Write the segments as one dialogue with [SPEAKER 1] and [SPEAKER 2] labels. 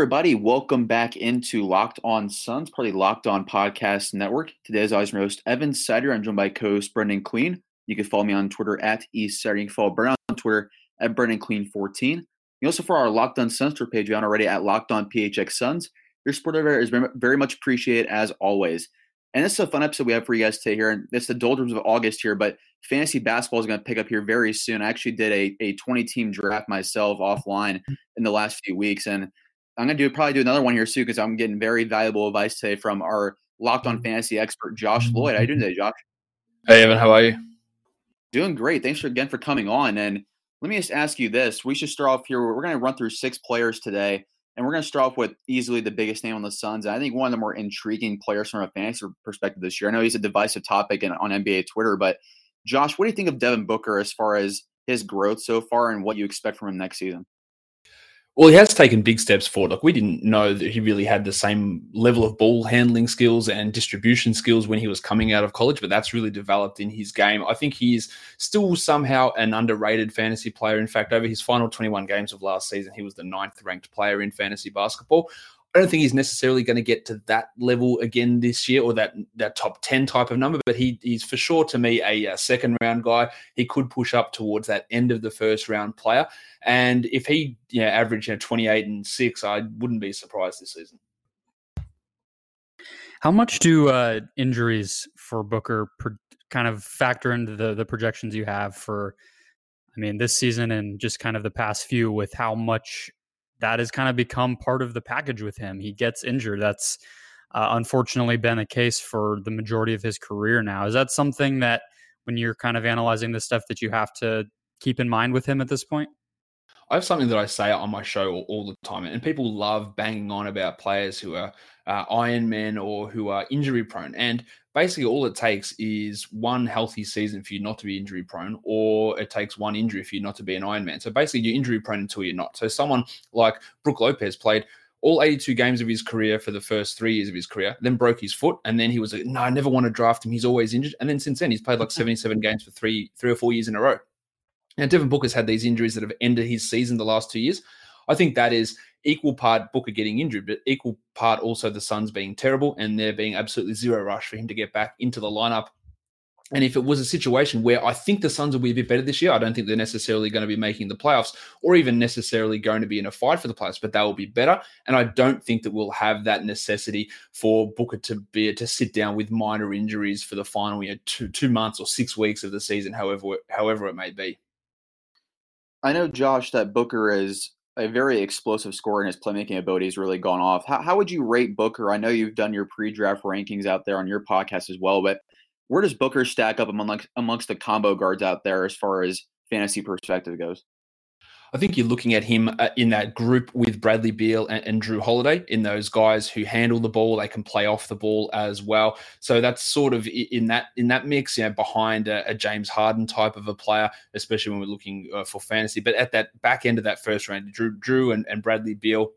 [SPEAKER 1] Everybody. Welcome back into Locked On Suns, probably Locked On Podcast Network. Today, as always, my host, Evan Sidery. I'm joined by co-host Brendon Kleen. You can follow me on Twitter at EastSider. You can follow Brendan on Twitter at Brendan Queen14. You also follow our Locked On Suns Twitter page on already at Locked On PHX Suns. Your support over is very much appreciated as always. And this is a fun episode we have for you guys today here. And it's the doldrums of August here, but fantasy basketball is going to pick up here very soon. I actually did a, a 20 team draft myself offline in the last few weeks. And I'm gonna do probably do another one here soon because I'm getting very valuable advice today from our locked on mm-hmm. fantasy expert Josh Lloyd. How you doing today, Josh?
[SPEAKER 2] Hey Evan, how are you?
[SPEAKER 1] Doing great. Thanks for, again for coming on. And let me just ask you this: We should start off here. We're gonna run through six players today, and we're gonna start off with easily the biggest name on the Suns. And I think one of the more intriguing players from a fantasy perspective this year. I know he's a divisive topic in, on NBA Twitter, but Josh, what do you think of Devin Booker as far as his growth so far and what you expect from him next season?
[SPEAKER 2] Well, he has taken big steps forward. Like we didn't know that he really had the same level of ball handling skills and distribution skills when he was coming out of college, but that's really developed in his game. I think he is still somehow an underrated fantasy player. In fact, over his final 21 games of last season, he was the ninth ranked player in fantasy basketball. I don't think he's necessarily going to get to that level again this year or that that top 10 type of number, but he he's for sure to me a, a, second round guy. He could push up towards that end of the first round player. And if he you know, averaged you know, 28 and 6, I wouldn't be surprised this season.
[SPEAKER 3] How much do uh, injuries for Booker per, kind of factor into the the projections you have for I mean this season and just kind of the past few with how much that has kind of become part of the package with him. He gets injured. That's uh, unfortunately been the case for the majority of his career now. Is that something that when you're kind of analyzing the stuff that you have to keep in mind with him at this point?
[SPEAKER 2] I have something that I say on my show all, all the time, and people love banging on about players who are uh, Iron Men or who are injury prone. And basically, all it takes is one healthy season for you not to be injury prone, or it takes one injury for you not to be an Iron Man. So basically, you're injury prone until you're not. So someone like Brook Lopez played all 82 games of his career for the first three years of his career, then broke his foot, and then he was like, "No, I never want to draft him. He's always injured." And then since then, he's played like 77 games for three, three or four years in a row. Now, Devin Booker's had these injuries that have ended his season the last two years. I think that is equal part Booker getting injured, but equal part also the Suns being terrible and there being absolutely zero rush for him to get back into the lineup. And if it was a situation where I think the Suns will be a bit better this year, I don't think they're necessarily going to be making the playoffs or even necessarily going to be in a fight for the playoffs, but they will be better. And I don't think that we'll have that necessity for Booker to be to sit down with minor injuries for the final you know, two two months or six weeks of the season, however however it may be.
[SPEAKER 1] I know, Josh, that Booker is a very explosive scorer and his playmaking ability has really gone off. How, how would you rate Booker? I know you've done your pre-draft rankings out there on your podcast as well, but where does Booker stack up among, amongst the combo guards out there as far as fantasy perspective goes?
[SPEAKER 2] I think you're looking at him uh, in that group with Bradley Beal and, and, Jrue Holiday, in those guys who handle the ball, they can play off the ball as well. So that's sort of in that in that mix, you know, behind a, a James Harden type of a player, especially when we're looking uh, for fantasy. But at that back end of that first round, Drew, Jrue and, and Bradley Beal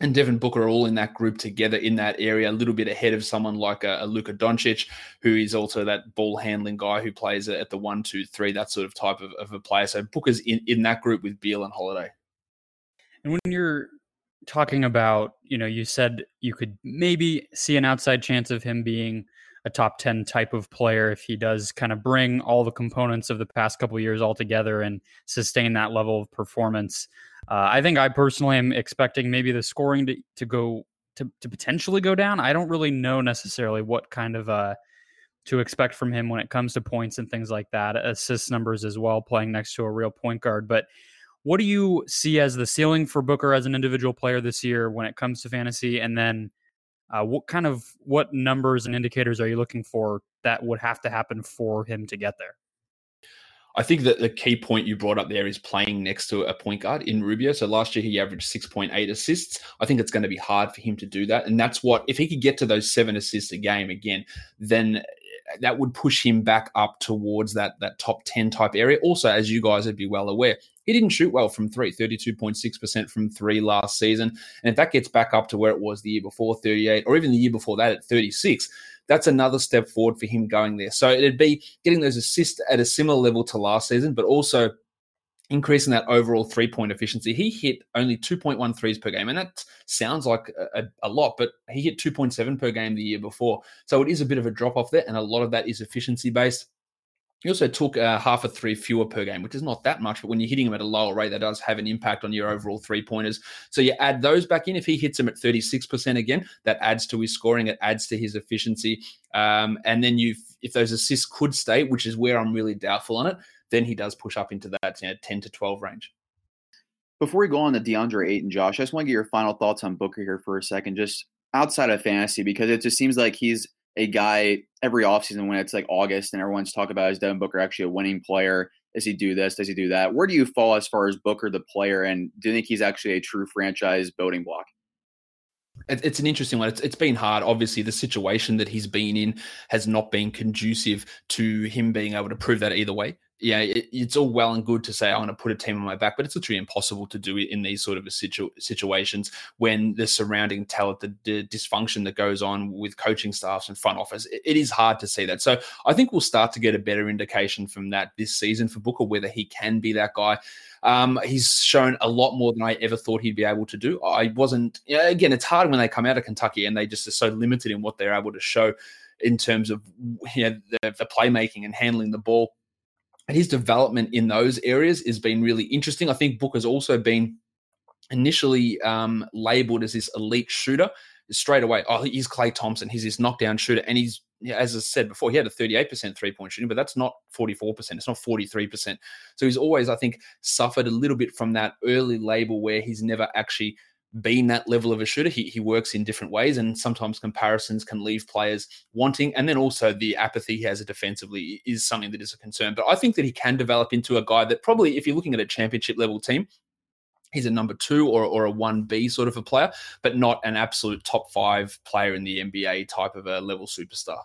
[SPEAKER 2] and Devin Booker are all in that group together in that area, a little bit ahead of someone like a, a Luka Doncic, who is also that ball handling guy who plays at the one, two, three, that sort of type of, of a player. So Booker's in, in that group with Beal and Holiday.
[SPEAKER 3] And when you're talking about, you know, you said you could maybe see an outside chance of him being a top 10 type of player if he does kind of bring all the components of the past couple years all together and sustain that level of performance. Uh, I think I personally am expecting maybe the scoring to, to go to, to potentially go down. I don't really know necessarily what kind of uh, to expect from him when it comes to points and things like that, assist numbers as well, playing next to a real point guard. But what do you see as the ceiling for Booker as an individual player this year when it comes to fantasy? And then uh, what kind of what numbers and indicators are you looking for that would have to happen for him to get there?
[SPEAKER 2] I think that the key point you brought up there is playing next to a point guard in Rubio. So last year he averaged 6.8 assists. I think it's going to be hard for him to do that. And that's what, if he could get to those seven assists a game again, then that would push him back up towards that, that top 10 type area. Also, as you guys would be well aware, he didn't shoot well from three, 32.6% from three last season. And if that gets back up to where it was the year before, 38, or even the year before that at 36, that's another step forward for him going there. So it'd be getting those assists at a similar level to last season, but also increasing that overall three point efficiency. He hit only 2.1 threes per game, and that sounds like a, a, lot, but he hit 2.7 per game the year before. So it is a bit of a drop off there, and a lot of that is efficiency based. He also took uh, half a three fewer per game, which is not that much, but when you're hitting him at a lower rate, that does have an impact on your overall three pointers. So you add those back in. If he hits them at 36% again, that adds to his scoring, it adds to his efficiency. Um, and then you, if those assists could stay, which is where I'm really doubtful on it, then he does push up into that you know, 10 to 12 range.
[SPEAKER 1] Before we go on to DeAndre Ayton, Josh, I just want to get your final thoughts on Booker here for a second, just outside of fantasy, because it just seems like he's a guy every offseason when it's like August and everyone's talking about is Devin Booker actually a winning player? Does he do this? Does he do that? Where do you fall as far as Booker the player? And do you think he's actually a true franchise building block?
[SPEAKER 2] It's an interesting one. It's, it's been hard. Obviously, the situation that he's been in has not been conducive to him being able to prove that either way yeah, it, it's all well and good to say I want to put a team on my back, but it's literally impossible to do it in these sort of situ- situations when the surrounding talent, the, the, dysfunction that goes on with coaching staffs and front office. It, it is hard to see that. So I think we'll start to get a better indication from that this season for Booker whether he can be that guy. Um, he's shown a lot more than I ever thought he'd be able to do. I wasn't. You know, again, it's hard when they come out of Kentucky and they just are so limited in what they're able to show in terms of you know, the, the playmaking and handling the ball and his development in those areas has been really interesting. I think Booker's also been initially um, labeled as this elite shooter straight away. Oh, he's Klay Thompson. He's this knockdown shooter. And he's, as I said before, he had a 38% three point shooting, but that's not 44%. It's not 43%. So he's always, I think, suffered a little bit from that early label where he's never actually being that level of a shooter. He, he works in different ways, and sometimes comparisons can leave players wanting. And then also the apathy he has defensively is something that is a concern. But I think that he can develop into a guy that probably, if you're looking at a championship level team, he's a number two or, or a 1B sort of a player, but not an absolute top five player in the NBA type of a level superstar.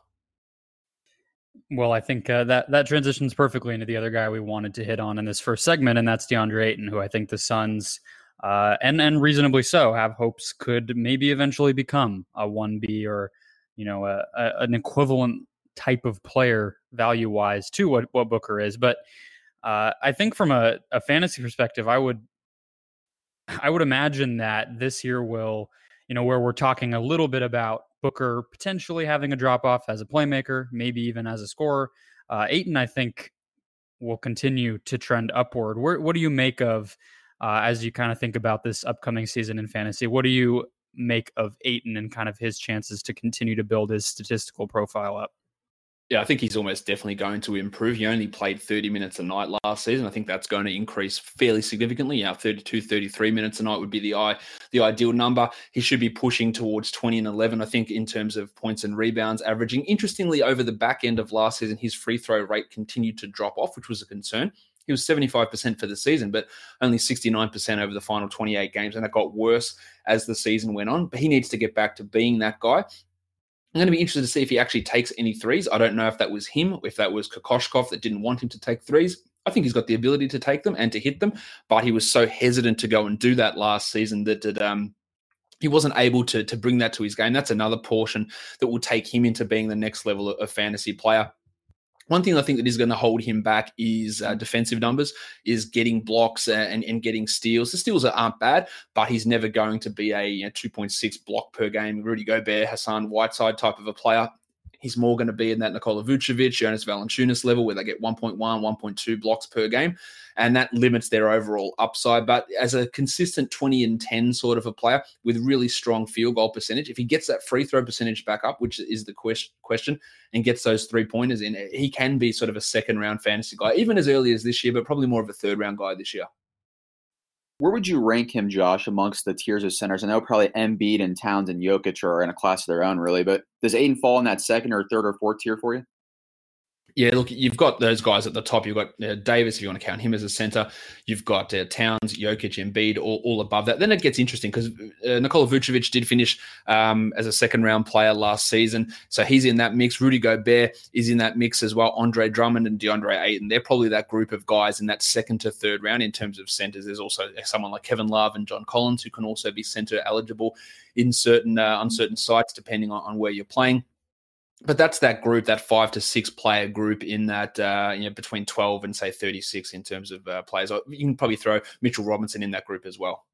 [SPEAKER 3] Well, I think uh, that that transitions perfectly into the other guy we wanted to hit on in this first segment, and that's DeAndre Ayton, who I think the Suns uh, and and reasonably so, have hopes could maybe eventually become a one B or you know a, a, an equivalent type of player value wise to what what Booker is. But uh, I think from a, a fantasy perspective, I would I would imagine that this year will you know where we're talking a little bit about Booker potentially having a drop off as a playmaker, maybe even as a scorer. Uh, Ayton, I think, will continue to trend upward. Where, what do you make of uh, as you kind of think about this upcoming season in fantasy. What do you make of Ayton and kind of his chances to continue to build his statistical profile up?
[SPEAKER 2] Yeah, I think he's almost definitely going to improve. He only played 30 minutes a night last season. I think that's going to increase fairly significantly. Yeah, 32, 33 minutes a night would be the the ideal number. He should be pushing towards 20 and 11, I think, in terms of points and rebounds averaging. Interestingly, over the back end of last season, his free throw rate continued to drop off, which was a concern. He was 75% for the season, but only 69% over the final 28 games. And it got worse as the season went on. But he needs to get back to being that guy. I'm going to be interested to see if he actually takes any threes. I don't know if that was him, if that was Kokoshkov that didn't want him to take threes. I think he's got the ability to take them and to hit them, but he was so hesitant to go and do that last season that it, um, he wasn't able to, to bring that to his game. That's another portion that will take him into being the next level of fantasy player. One thing I think that is going to hold him back is uh, defensive numbers, is getting blocks and, and getting steals. The steals aren't bad, but he's never going to be a you know, 2.6 block per game Rudy Gobert, Hassan Whiteside type of a player. He's more going to be in that Nikola Vucevic, Jonas Valanciunas level where they get 1.1, 1.2 blocks per game. And that limits their overall upside. But as a consistent 20 and 10 sort of a player with really strong field goal percentage, if he gets that free throw percentage back up, which is the question, and gets those three pointers in, he can be sort of a second round fantasy guy, even as early as this year, but probably more of a third round guy this year.
[SPEAKER 1] Where would you rank him, Josh, amongst the tiers of centers? I know probably Embiid and Towns and Jokic are in a class of their own, really, but does Ayton fall in that second or third or fourth tier for you?
[SPEAKER 2] Yeah, look, you've got those guys at the top. You've got uh, Davis, if you want to count him as a center. You've got uh, Towns, Jokic, Embiid, all, all above that. Then it gets interesting because uh, Nikola Vucevic did finish um, as a second round player last season. So he's in that mix. Rudy Gobert is in that mix as well. Andre Drummond and DeAndre Ayton. They're probably that group of guys in that second to third round in terms of centers. There's also someone like Kevin Love and John Collins who can also be center eligible in certain uh, on certain sites, depending on, on where you're playing. But that's that group, that five to six player group in that, uh, you know, between 12 and say 36 in terms of uh, players. You can probably throw Mitchell Robinson in that group as well.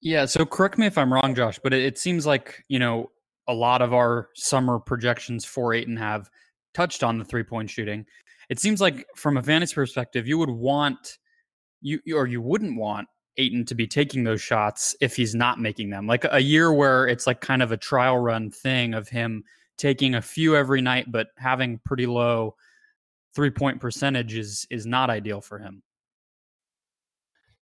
[SPEAKER 3] Yeah. So correct me if I'm wrong, Josh, but it, it seems like, you know, a lot of our summer projections for Ayton have touched on the three point shooting. It seems like from a fantasy perspective, you would want you or you wouldn't want Ayton to be taking those shots if he's not making them. Like a year where it's like kind of a trial run thing of him taking a few every night, but having pretty low three point percentage is is not ideal for him.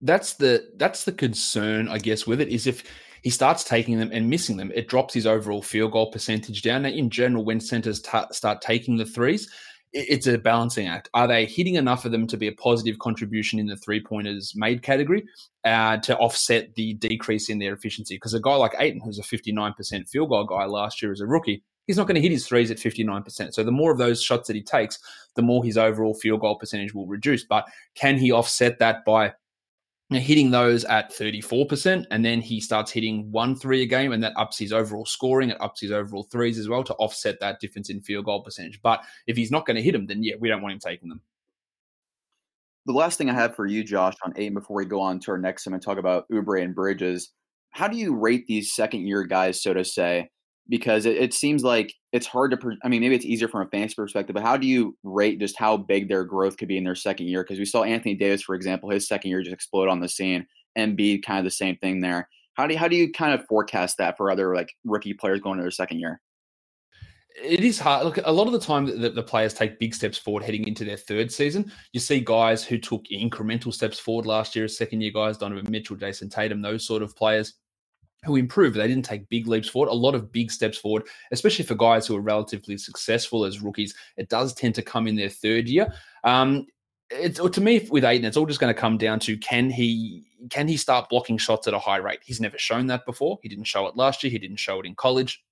[SPEAKER 2] That's the that's the concern, I guess, with it is if he starts taking them and missing them, it drops his overall field goal percentage down. Now, in general, when centers t- start taking the threes, it's a balancing act. Are they hitting enough of them to be a positive contribution in the three pointers made category uh, to offset the decrease in their efficiency? Because a guy like Ayton, who's a 59% field goal guy last year as a rookie, he's not going to hit his threes at 59%. So the more of those shots that he takes, the more his overall field goal percentage will reduce. But can he offset that by hitting those at 34%, and then he starts hitting one three a game, and that ups his overall scoring, it ups his overall threes as well to offset that difference in field goal percentage. But if he's not going to hit them, then yeah, we don't want him taking them.
[SPEAKER 1] The last thing I have for you, Josh, on Ayton before we go on to our next segment, talk about Oubre and Bridges. How do you rate these second year guys, so to say? Because it, it, seems like it's hard to. I mean, maybe it's easier from a fan's perspective, but how do you rate just how big their growth could be in their second year? Because we saw Anthony Davis, for example, his second year just explode on the scene. Embiid, kind of the same thing there. How do you, how do you kind of forecast that for other like rookie players going to their second year?
[SPEAKER 2] It is hard. Look, a lot of the time that the players take big steps forward heading into their third season. You see guys who took incremental steps forward last year second year guys, Donovan Mitchell, Jayson Tatum, those sort of players who improved. They didn't take big leaps forward, a lot of big steps forward, especially for guys who are relatively successful as rookies. It does tend to come in their third year. Um, it's to me with Ayton, it's all just going to come down to can he can he start blocking shots at a high rate? He's never shown that before. He didn't show it last year. He didn't show it in college.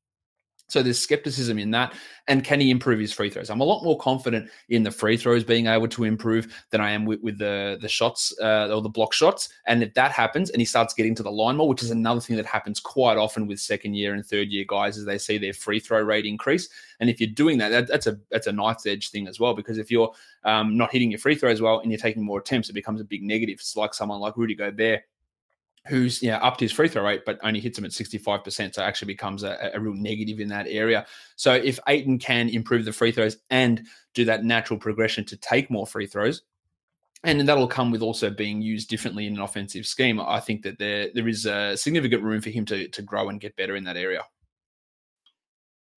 [SPEAKER 2] So there's skepticism in that. And can he improve his free throws? I'm a lot more confident in the free throws being able to improve than I am with, with the the shots uh, or the block shots. And if that happens and he starts getting to the line more, which is another thing that happens quite often with second year and third year guys, as they see their free throw rate increase. And if you're doing that, that that's a that's a knife's edge thing as well. Because if you're um, not hitting your free throws well and you're taking more attempts, it becomes a big negative. It's like someone like Rudy Gobert who's yeah upped his free throw rate but only hits him at 65% so actually becomes a, a, real negative in that area. So if Ayton can improve the free throws and do that natural progression to take more free throws and that'll come with also being used differently in an offensive scheme i think that there there is a significant room for him to, to grow and get better in that area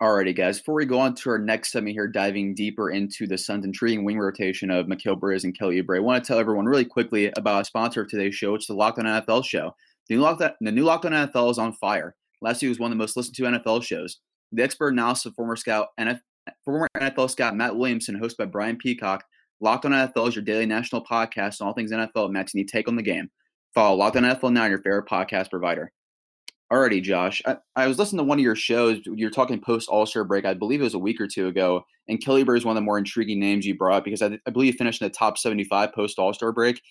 [SPEAKER 1] Alrighty, guys. Before we go on to our next segment here, diving deeper into the Suns' intriguing wing rotation of Mikal Bridges and Kelly Oubre, I want to tell everyone really quickly about a sponsor of today's show. It's the Locked On NFL show. The new Locked On, the new Locked On NFL is on fire. Last year was one of the most listened to NFL shows. The expert analysis of former scout NF, former NFL scout Matt Williamson, hosted by Brian Peacock. Locked On NFL is your daily national podcast on all things NFL. Matt's need take on the game. Follow Locked On NFL now, on your favorite podcast provider. Alrighty, Josh. I, I, was listening to one of your shows. You're talking post All Star break. I believe it was a week or two ago. And Kelly Oubre is one of the more intriguing names you brought because I, I believe you finished in the top 75 post All Star break.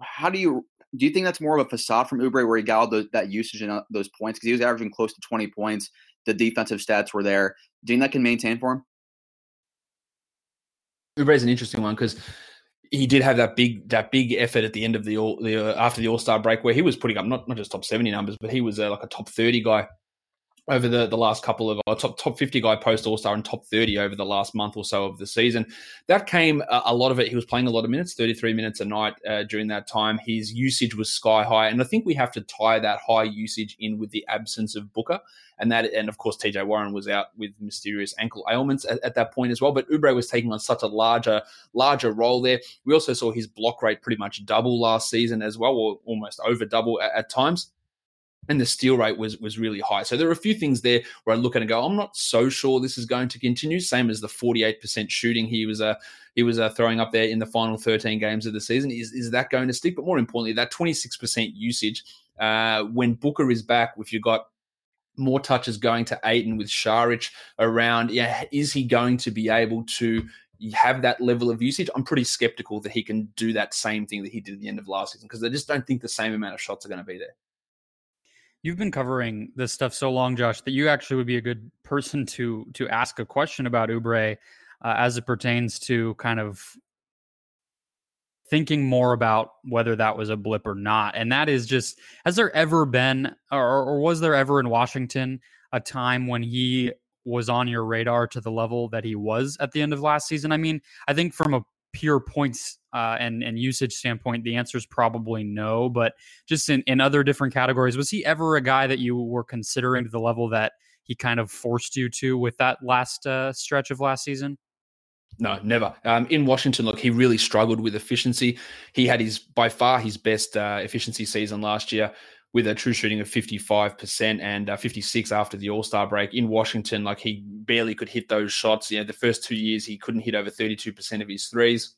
[SPEAKER 1] How do you do? You think that's more of a facade from Oubre where he got all those, that usage and uh, those points because he was averaging close to 20 points. The defensive stats were there. Do you think that can maintain for him?
[SPEAKER 2] Oubre is an interesting one because he did have that big that big effort at the end of the, all the uh, after the All Star break where he was putting up not not just top seventy numbers, but he was uh, like a top thirty guy over the, the last couple of uh, top top 50 guy post All Star and top 30 over the last month or so of the season. That came uh, a lot of it. He was playing a lot of minutes, 33 minutes a night uh, during that time. His usage was sky high, and I think we have to tie that high usage in with the absence of Booker, and that and of course TJ Warren was out with mysterious ankle ailments at, at that point as well. But Oubre was taking on such a larger larger role there. We also saw his block rate pretty much double last season as well, or almost over double at, at times and the steal rate was was really high. So there are a few things there where I look at and go, I'm not so sure this is going to continue. Same as the 48% shooting he was uh, he was uh, throwing up there in the final 13 games of the season. Is is that going to stick? But more importantly, that 26% usage uh, when Booker is back, if you've got more touches going to Ayton with Saric around, yeah, is he going to be able to have that level of usage, I'm pretty skeptical that he can do that same thing that he did at the end of last season because I just don't think the same amount of shots are going to be there.
[SPEAKER 3] You've been covering this stuff so long, Josh, that you actually would be a good person to to ask a question about Oubre uh, as it pertains to kind of thinking more about whether that was a blip or not. And that is just has there ever been or, or was there ever in Washington a time when he was on your radar to the level that he was at the end of last season? I mean, I think from a pure points uh, and and usage standpoint, the answer is probably no. But just in in other different categories, was he ever a guy that you were considering to the level that he kind of forced you to with that last uh, stretch of last season?
[SPEAKER 2] No, never. Um, in Washington, look, he really struggled with efficiency. He had his by far his best uh, efficiency season last year with a true shooting of 55% and uh, 56 after the All-Star break in Washington. Like he barely could hit those shots. You know, the first two years he couldn't hit over 32% of his threes.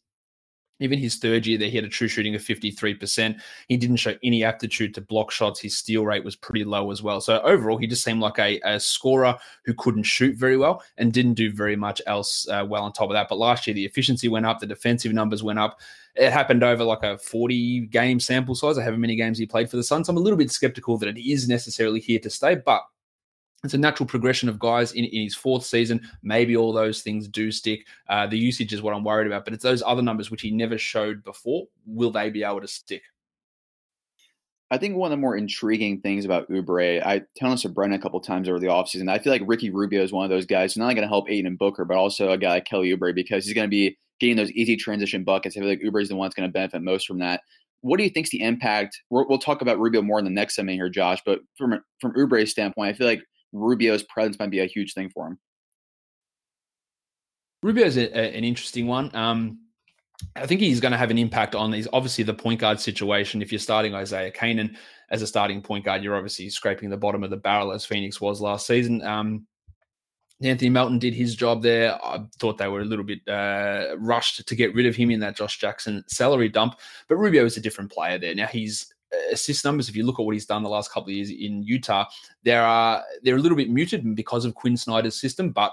[SPEAKER 2] Even his third year there, he had a true shooting of 53%. He didn't show any aptitude to block shots. His steal rate was pretty low as well. So overall, he just seemed like a, a scorer who couldn't shoot very well and didn't do very much else uh, well on top of that. But last year, the efficiency went up, the defensive numbers went up. It happened over like a 40 game sample size, however many games he played for the Suns. I'm a little bit skeptical that it is necessarily here to stay, but it's a natural progression of guys in, in his fourth season. Maybe all those things do stick. Uh, the usage is what I'm worried about, but it's those other numbers which he never showed before. Will they be able to stick?
[SPEAKER 1] I think one of the more intriguing things about Oubre, I tell this to Brennan a couple times over the offseason. I feel like Ricky Rubio is one of those guys who's not only going to help Ayton and Booker, but also a guy like Kelly Oubre because he's going to be getting those easy transition buckets. I feel like Oubre is the one that's going to benefit most from that. What do you think's the impact? we will talk about Rubio more in the next segment here, Josh. But from from Oubre's standpoint, I feel like Rubio's presence might be a huge thing for him.
[SPEAKER 2] Rubio's a, a, an interesting one. Um, I think he's going to have an impact on these. Obviously, the point guard situation. If you're starting Isaiah Canaan as a starting point guard, you're obviously scraping the bottom of the barrel as Phoenix was last season. Um, Anthony Melton did his job there. I thought they were a little bit uh, rushed to get rid of him in that Josh Jackson salary dump. But Rubio is a different player there. Now he's assist numbers, if you look at what he's done the last couple of years in Utah, there are they're a little bit muted because of Quinn Snyder's system, but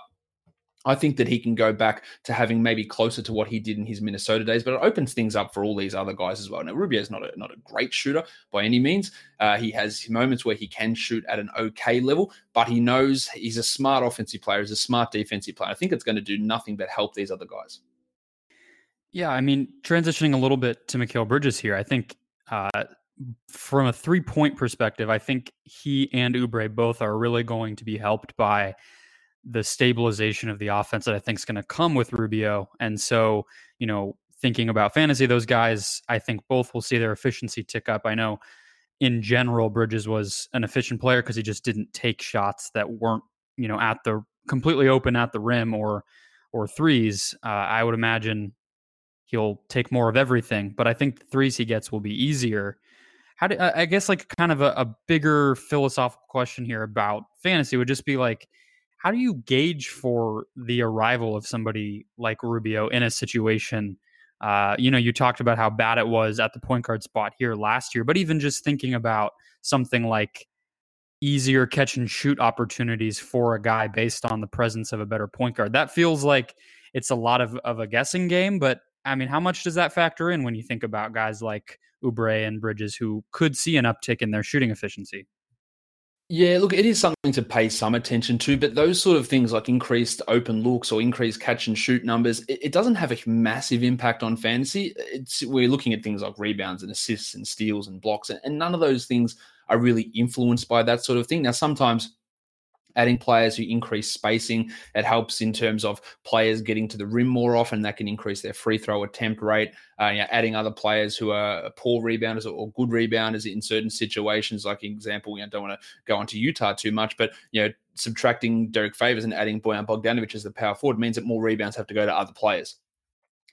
[SPEAKER 2] I think that he can go back to having maybe closer to what he did in his Minnesota days, but it opens things up for all these other guys as well. Now, Rubio is not a, not a great shooter by any means. Uh, he has moments where he can shoot at an okay level, but he knows he's a smart offensive player, he's a smart defensive player. I think it's going to do nothing but help these other guys.
[SPEAKER 3] Yeah, I mean, transitioning a little bit to Mikal Bridges here, I think uh, from a three point perspective, I think he and Oubre both are really going to be helped by the stabilization of the offense that I think is going to come with Rubio. And so, you know, thinking about fantasy, those guys, I think both will see their efficiency tick up. I know in general, Bridges was an efficient player because he just didn't take shots that weren't, you know, at the completely open at the rim or or threes. Uh, I would imagine he'll take more of everything, but I think the threes he gets will be easier how do I guess like kind of a, a bigger philosophical question here about fantasy would just be like, how do you gauge for the arrival of somebody like Rubio in a situation? Uh, you know, you talked about how bad it was at the point guard spot here last year, but even just thinking about something like easier catch and shoot opportunities for a guy based on the presence of a better point guard, that feels like it's a lot of, of a guessing game. But I mean, how much does that factor in when you think about guys like Oubre and Bridges who could see an uptick in their shooting efficiency?
[SPEAKER 2] Yeah, look, it is something to pay some attention to, but those sort of things like increased open looks or increased catch and shoot numbers, it, it doesn't have a massive impact on fantasy. It's we're looking at things like rebounds and assists and steals and blocks, and, and none of those things are really influenced by that sort of thing. Now, sometimes adding players who increase spacing. It helps in terms of players getting to the rim more often. That can increase their free throw attempt rate. Uh, adding other players who are poor rebounders or, good rebounders in certain situations, like example, you know, don't want to go on to Utah too much, but you know, subtracting Derrick Favors and adding Bojan Bogdanovich as the power forward means that more rebounds have to go to other players.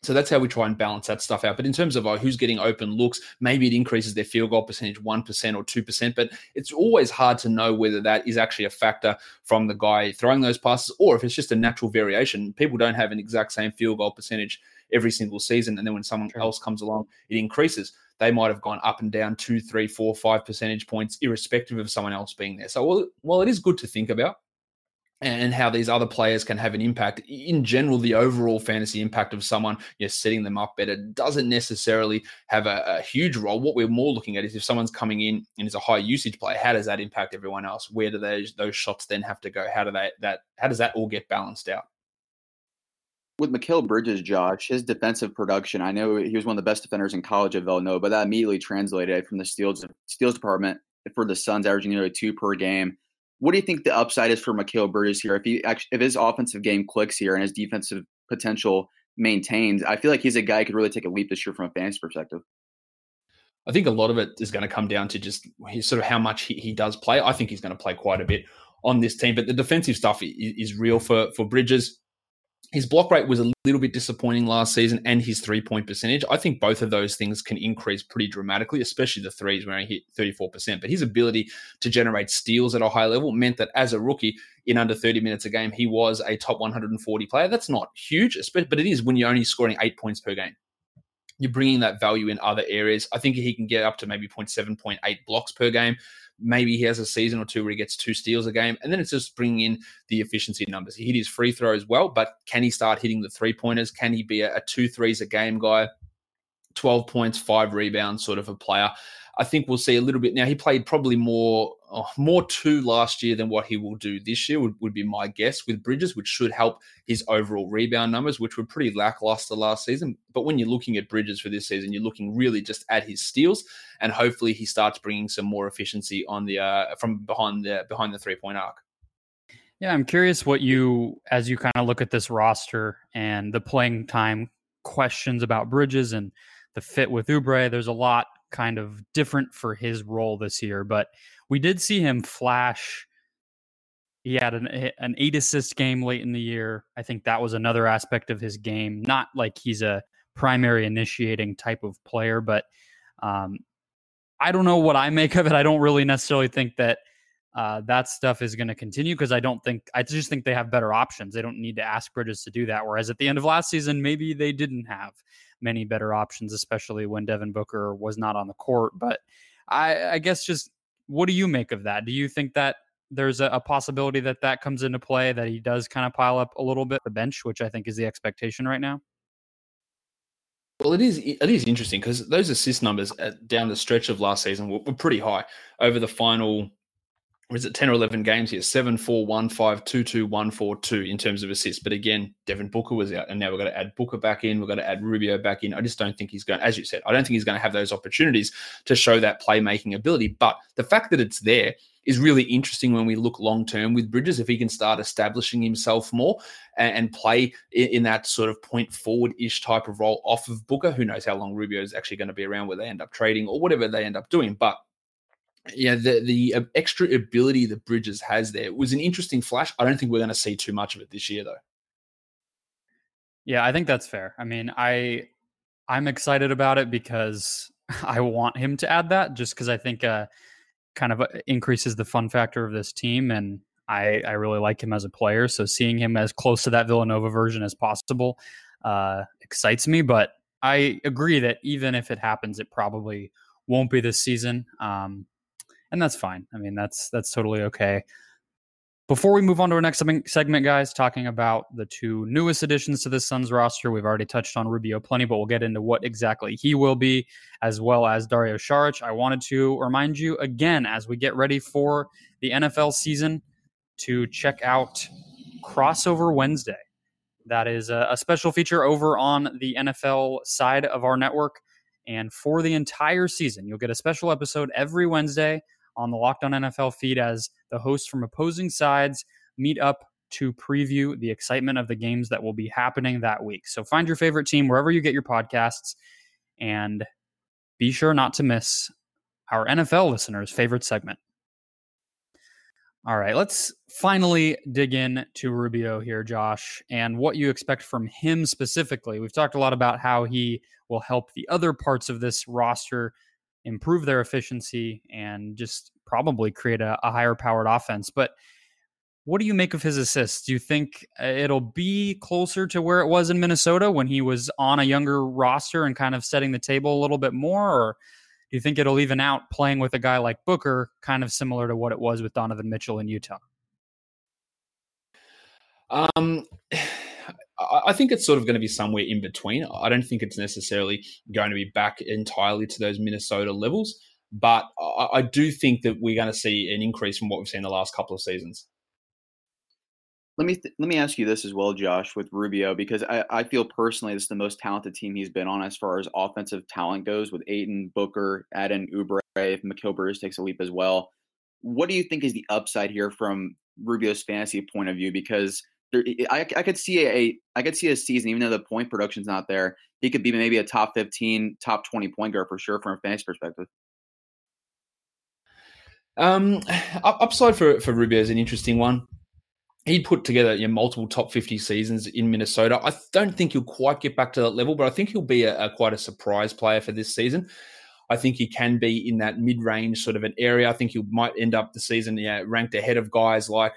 [SPEAKER 2] So that's how we try and balance that stuff out. But in terms of uh, who's getting open looks, maybe it increases their field goal percentage 1% or 2%. But it's always hard to know whether that is actually a factor from the guy throwing those passes or if it's just a natural variation. People don't have an exact same field goal percentage every single season. And then when someone else comes along, it increases. They might have gone up and down two, three, four, five percentage points, irrespective of someone else being there. So while, while it is good to think about, and how these other players can have an impact. In general, the overall fantasy impact of someone, you know, setting them up better doesn't necessarily have a, a, huge role. What we're more looking at is if someone's coming in and is a high usage player, how does that impact everyone else? Where do those those shots then have to go? How do they that how does that all get balanced out?
[SPEAKER 1] With Mikal Bridges, Josh, his defensive production, I know he was one of the best defenders in college at Villanova, but that immediately translated from the steals steals department for the Suns, averaging nearly two per game what do you think the upside is for Mikal Bridges here? If he actually, if his offensive game clicks here and his defensive potential maintains, I feel like he's a guy who could really take a leap this year from a fantasy perspective.
[SPEAKER 2] I think a lot of it is going to come down to just sort of how much he, he does play. I think he's going to play quite a bit on this team, but the defensive stuff is, is real for for Bridges his block rate was a little bit disappointing last season and his three point percentage. I think both of those things can increase pretty dramatically, especially the threes where he hit 34%. But his ability to generate steals at a high level meant that as a rookie in under 30 minutes a game, he was a top 140 player. That's not huge, but it is when you're only scoring eight points per game. You're bringing that value in other areas. I think he can get up to maybe 0.7, 0.8 blocks per game maybe he has a season or two where he gets two steals a game, and then it's just bringing in the efficiency numbers. He hit his free throw as well, but can he start hitting the three pointers? Can he be a, a two threes a game guy? 12 points, five rebounds sort of a player. I think we'll see a little bit now. He played probably more oh, more two last year than what he will do this year would, would be my guess with Bridges, which should help his overall rebound numbers, which were pretty lackluster last season. But when you're looking at Bridges for this season, you're looking really just at his steals, and hopefully he starts bringing some more efficiency on the uh, from behind the behind the three point arc.
[SPEAKER 3] Yeah, I'm curious what you, as you kind of look at this roster and the playing time questions about Bridges and the fit with Oubre. There's a lot kind of different for his role this year, but we did see him flash. He had an an eight assist game late in the year. I think that was another aspect of his game. Not like he's a primary initiating type of player, but um, I don't know what I make of it. I don't really necessarily think that uh, that stuff is going to continue because I don't think I just think they have better options. They don't need to ask Bridges to do that. Whereas at the end of last season, maybe they didn't have many better options, especially when Devin Booker was not on the court. But I, I guess just what do you make of that? Do you think that there's a, a, possibility that that comes into play that he does kind of pile up a little bit the bench, which I think is the expectation right now?
[SPEAKER 2] Well, it is it is interesting because those assist numbers at, down the stretch of last season were, were pretty high over the final or is it 10 or 11 games here? 7 4 1 5 2 2 1 4 2 in terms of assists. But again, Devin Booker was out, and now we've got to add Booker back in. We've got to add Rubio back in. I just don't think he's going, as you said, I don't think he's going to have those opportunities to show that playmaking ability. But the fact that it's there is really interesting when we look long term with Bridges. If he can start establishing himself more and, and play in, in, that sort of point forward ish type of role off of Booker, who knows how long Rubio is actually going to be around, where they end up trading or whatever they end up doing. But yeah, the the uh, extra ability that Bridges has there was an interesting flash. I don't think we're going to see too much of it this year, though.
[SPEAKER 3] Yeah, I think that's fair. I mean, I I'm excited about it because I want him to add that, just because I think uh, kind of uh, increases the fun factor of this team, and I I really like him as a player. So seeing him as close to that Villanova version as possible uh, excites me. But I agree that even if it happens, it probably won't be this season. Um, and that's fine. I mean, that's that's totally okay. Before we move on to our next segment, guys, talking about the two newest additions to the Suns roster, we've already touched on Rubio plenty, but we'll get into what exactly he will be, as well as Dario Saric. I wanted to remind you again as we get ready for the NFL season to check out Crossover Wednesday. That is a, a special feature over on the NFL side of our network. And for the entire season, you'll get a special episode every Wednesday on the Locked On NFL feed as the hosts from opposing sides meet up to preview the excitement of the games that will be happening that week. So find your favorite team wherever you get your podcasts and be sure not to miss our NFL listeners' favorite segment. All right, let's finally dig in to Rubio here, Josh, and what you expect from him specifically. We've talked a lot about how he will help the other parts of this roster improve their efficiency and just probably create a, a higher powered offense. But what do you make of his assists? Do you think uh, it'll be closer to where it was in Minnesota when he was on a younger roster and kind of setting the table a little bit more? Or do you think it'll even out playing with a guy like Booker, kind of similar to what it was with Donovan Mitchell in Utah?
[SPEAKER 2] Um, I think it's sort of going to be somewhere in between. I don't think it's necessarily going to be back entirely to those Minnesota levels, but I do think that we're going to see an increase from what we've seen the last couple of seasons.
[SPEAKER 1] Let me th- let me ask you this as well, Josh, with Rubio, because I, I feel personally this is the most talented team he's been on as far as offensive talent goes, with Ayton Booker, add in Oubre, if Bridges takes a leap as well. What do you think is the upside here from Rubio's fantasy point of view? Because I, I could see a I could see a season, even though the point production's not there, he could be maybe a top fifteen, top twenty point guard for sure from a fantasy perspective.
[SPEAKER 2] Um, upside for for Rubio is an interesting one. He'd put together you know, multiple top 50 seasons in Minnesota. I don't think he'll quite get back to that level, but I think he'll be a, a quite a surprise player for this season. I think he can be in that mid-range sort of an area. I think he might end up the season yeah, ranked ahead of guys like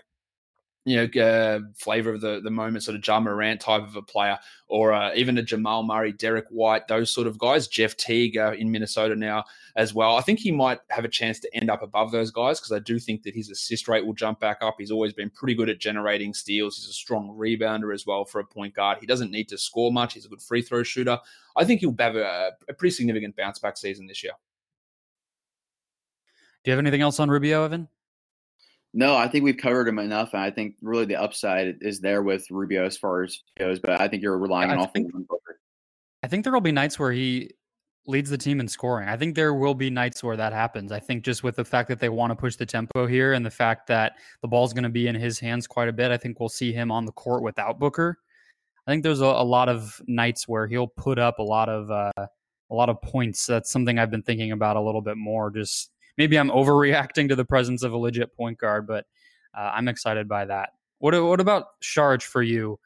[SPEAKER 2] you know, uh, flavor of the, the moment, sort of Ja Morant type of a player, or uh, even a Jamal Murray, Derrick White, those sort of guys. Jeff Teague uh, in Minnesota now as well. I think he might have a chance to end up above those guys because I do think that his assist rate will jump back up. He's always been pretty good at generating steals. He's a strong rebounder as well for a point guard. He doesn't need to score much. He's a good free throw shooter. I think he'll have a, a pretty significant bounce back season this year.
[SPEAKER 3] Do you have anything else on Rubio, Evan?
[SPEAKER 1] No, I think we've covered him enough, and I think really the upside is there with Rubio as far as goes. But I think you're relying on
[SPEAKER 3] think, I think there will be nights where he leads the team in scoring. I think there will be nights where that happens. I think just with the fact that they want to push the tempo here, and the fact that the ball's going to be in his hands quite a bit, I think we'll see him on the court without Booker. I think there's a, a lot of nights where he'll put up a lot of uh, a lot of points. That's something I've been thinking about a little bit more. Just maybe I'm overreacting to the presence of a legit point guard, but uh, I'm excited by that. What what about Saric for you,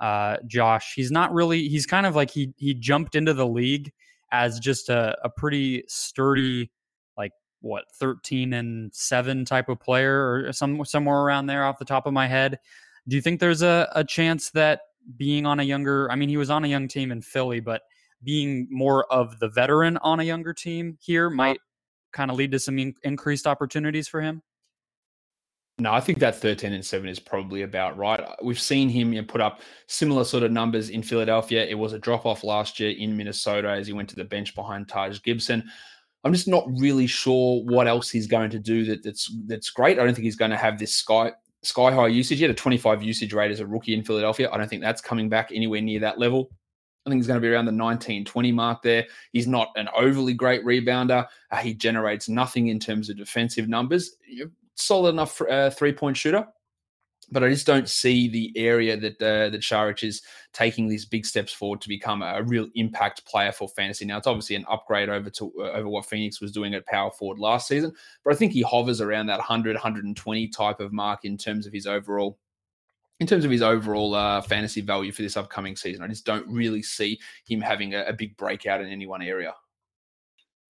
[SPEAKER 3] uh, Josh? He's not really. He's kind of like he he jumped into the league as just a, a pretty sturdy, like what 13 and seven type of player or some somewhere around there off the top of my head. Do you think there's a, a chance that being on a younger, I mean, he was on a young team in Philly, but being more of the veteran on a younger team here might kind of lead to some in- increased opportunities for him?
[SPEAKER 2] No, I think that 13 and 7 is probably about right. Uh, we've seen him you know, put up similar sort of numbers in Philadelphia. It was a drop off last year in Minnesota as he went to the bench behind Taj Gibson. I'm just not really sure what else he's going to do that, that's that's great. I don't think he's going to have this sky sky high usage. He had a 25 usage rate as a rookie in Philadelphia. I don't think that's coming back anywhere near that level. I think he's going to be around the 19 20 mark there. He's not an overly great rebounder. Uh, he generates nothing in terms of defensive numbers. Solid enough uh, three point shooter. But I just don't see the area that uh, that Saric is taking these big steps forward to become a real impact player for fantasy. Now it's obviously an upgrade over to uh, over what Phoenix was doing at power forward last season, but I think he hovers around that 100 120 type of mark in terms of his overall in terms of his overall uh, fantasy value for this upcoming season. I just don't really see him having a, a, big breakout in any one area.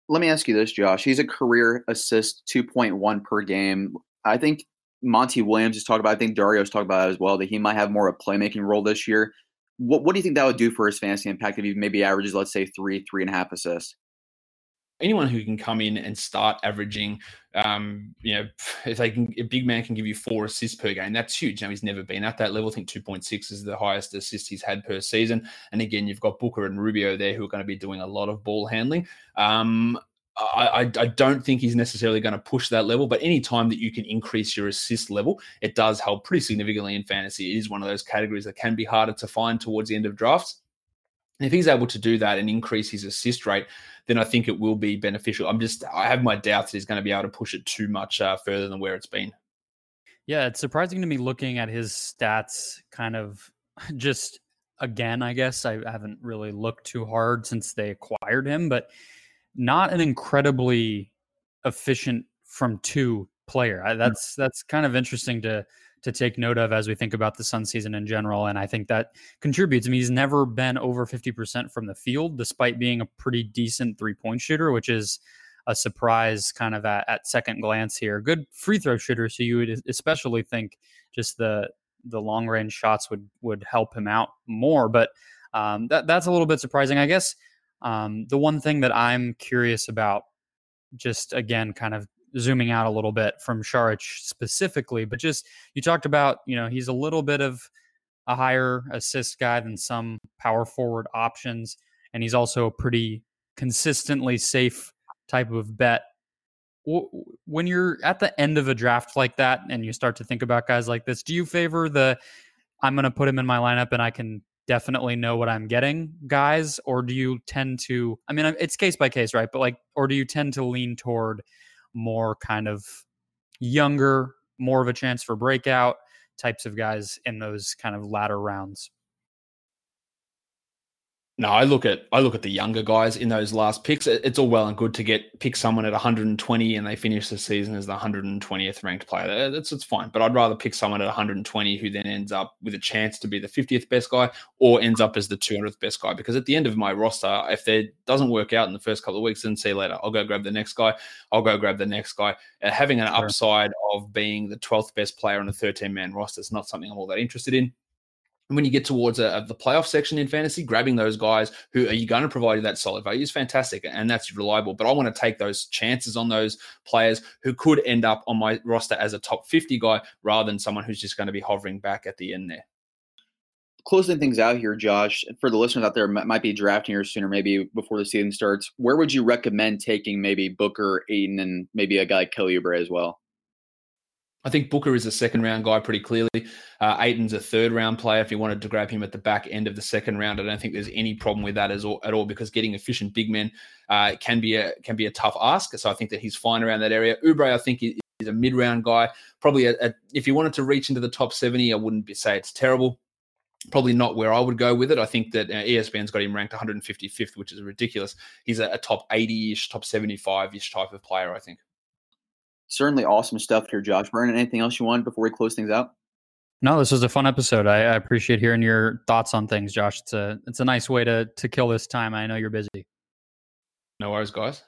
[SPEAKER 1] Let me ask you this, Josh. He's a career assist 2.1 per game. I think Monty Williams has talked about, I think Dario's talked about as well, that he might have more of a playmaking role this year. What, what do you think that would do for his fantasy impact if he maybe averages, let's say, three, three and a half assists?
[SPEAKER 2] Anyone who can come in and start averaging, um, you know, if they can, a big man can give you four assists per game, that's huge. Now he's never been at that level. I think 2.6 is the highest assist he's had per season. And again, you've got Booker and Rubio there who are going to be doing a lot of ball handling. Um, I, I, I, don't think he's necessarily going to push that level, but any time that you can increase your assist level, it does help pretty significantly in fantasy. It is one of those categories that can be harder to find towards the end of drafts. If he's able to do that and increase his assist rate, then I think it will be beneficial. I'm just, I have my doubts that he's going to be able to push it too much uh, further than where it's been.
[SPEAKER 3] Yeah, it's surprising to me looking at his stats kind of just again, I guess. I haven't really looked too hard since they acquired him, but not an incredibly efficient from two player. I, that's that's kind of interesting to to take note of as we think about the Sun season in general. And I think that contributes. I mean, he's never been over 50% from the field, despite being a pretty decent three point shooter, which is a surprise kind of at, at second glance here. Good free throw shooter. So you would especially think just the, the long range shots would, would help him out more. But um, that, that's a little bit surprising. I guess um, the one thing that I'm curious about, just again, kind of zooming out a little bit from Saric specifically, but just you talked about, you know, he's a little bit of a higher assist guy than some power forward options, and he's also a pretty consistently safe type of bet. When you're at the end of a draft like that and you start to think about guys like this, do you favor the I'm going to put him in my lineup and I can definitely know what I'm getting guys? Or do you tend to, I mean, it's case by case, right? But like, or do you tend to lean toward more kind of younger, more of a chance for breakout types of guys in those kind of latter rounds?
[SPEAKER 2] No, I look at I look at the younger guys in those last picks. It's all well and good to get pick someone at 120 and they finish the season as the 120th ranked player. That's it's fine, but I'd rather pick someone at 120 who then ends up with a chance to be the 50th best guy or ends up as the 200th best guy. Because at the end of my roster, if it doesn't work out in the first couple of weeks, then see you later. I'll go grab the next guy. I'll go grab the next guy. Uh, having an upside of being the 12th best player on a 13 man roster is not something I'm all that interested in when you get towards a, the playoff section in fantasy, grabbing those guys who are you going to provide you that solid value is fantastic and that's reliable. But I want to take those chances on those players who could end up on my roster as a top 50 guy rather than someone who's just going to be hovering back at the end there.
[SPEAKER 1] Closing things out here, Josh, for the listeners out there might be drafting here sooner, maybe before the season starts, where would you recommend taking maybe Booker, Ayton, and maybe a guy like Kelly Oubre as well?
[SPEAKER 2] I think Booker is a second round guy pretty clearly. Uh, Ayton's a third round player. If you wanted to grab him at the back end of the second round, I don't think there's any problem with that as all, at all because getting efficient big men uh, can be a can be a tough ask. So I think that he's fine around that area. Oubre, I think, is a mid round guy. Probably a, a, if you wanted to reach into the top 70, I wouldn't be, say it's terrible probably not where I would go with it. I think that uh, ESPN's got him ranked 155th, which is ridiculous. He's a, a top 80 ish, top 75 ish type of player, I think
[SPEAKER 1] certainly awesome stuff here, Josh. Brendon, anything else you want before we close things out?
[SPEAKER 3] No, this was a fun episode. I, I, appreciate hearing your thoughts on things, Josh. It's a it's a nice way to to kill this time. I know you're busy.
[SPEAKER 2] No worries, guys.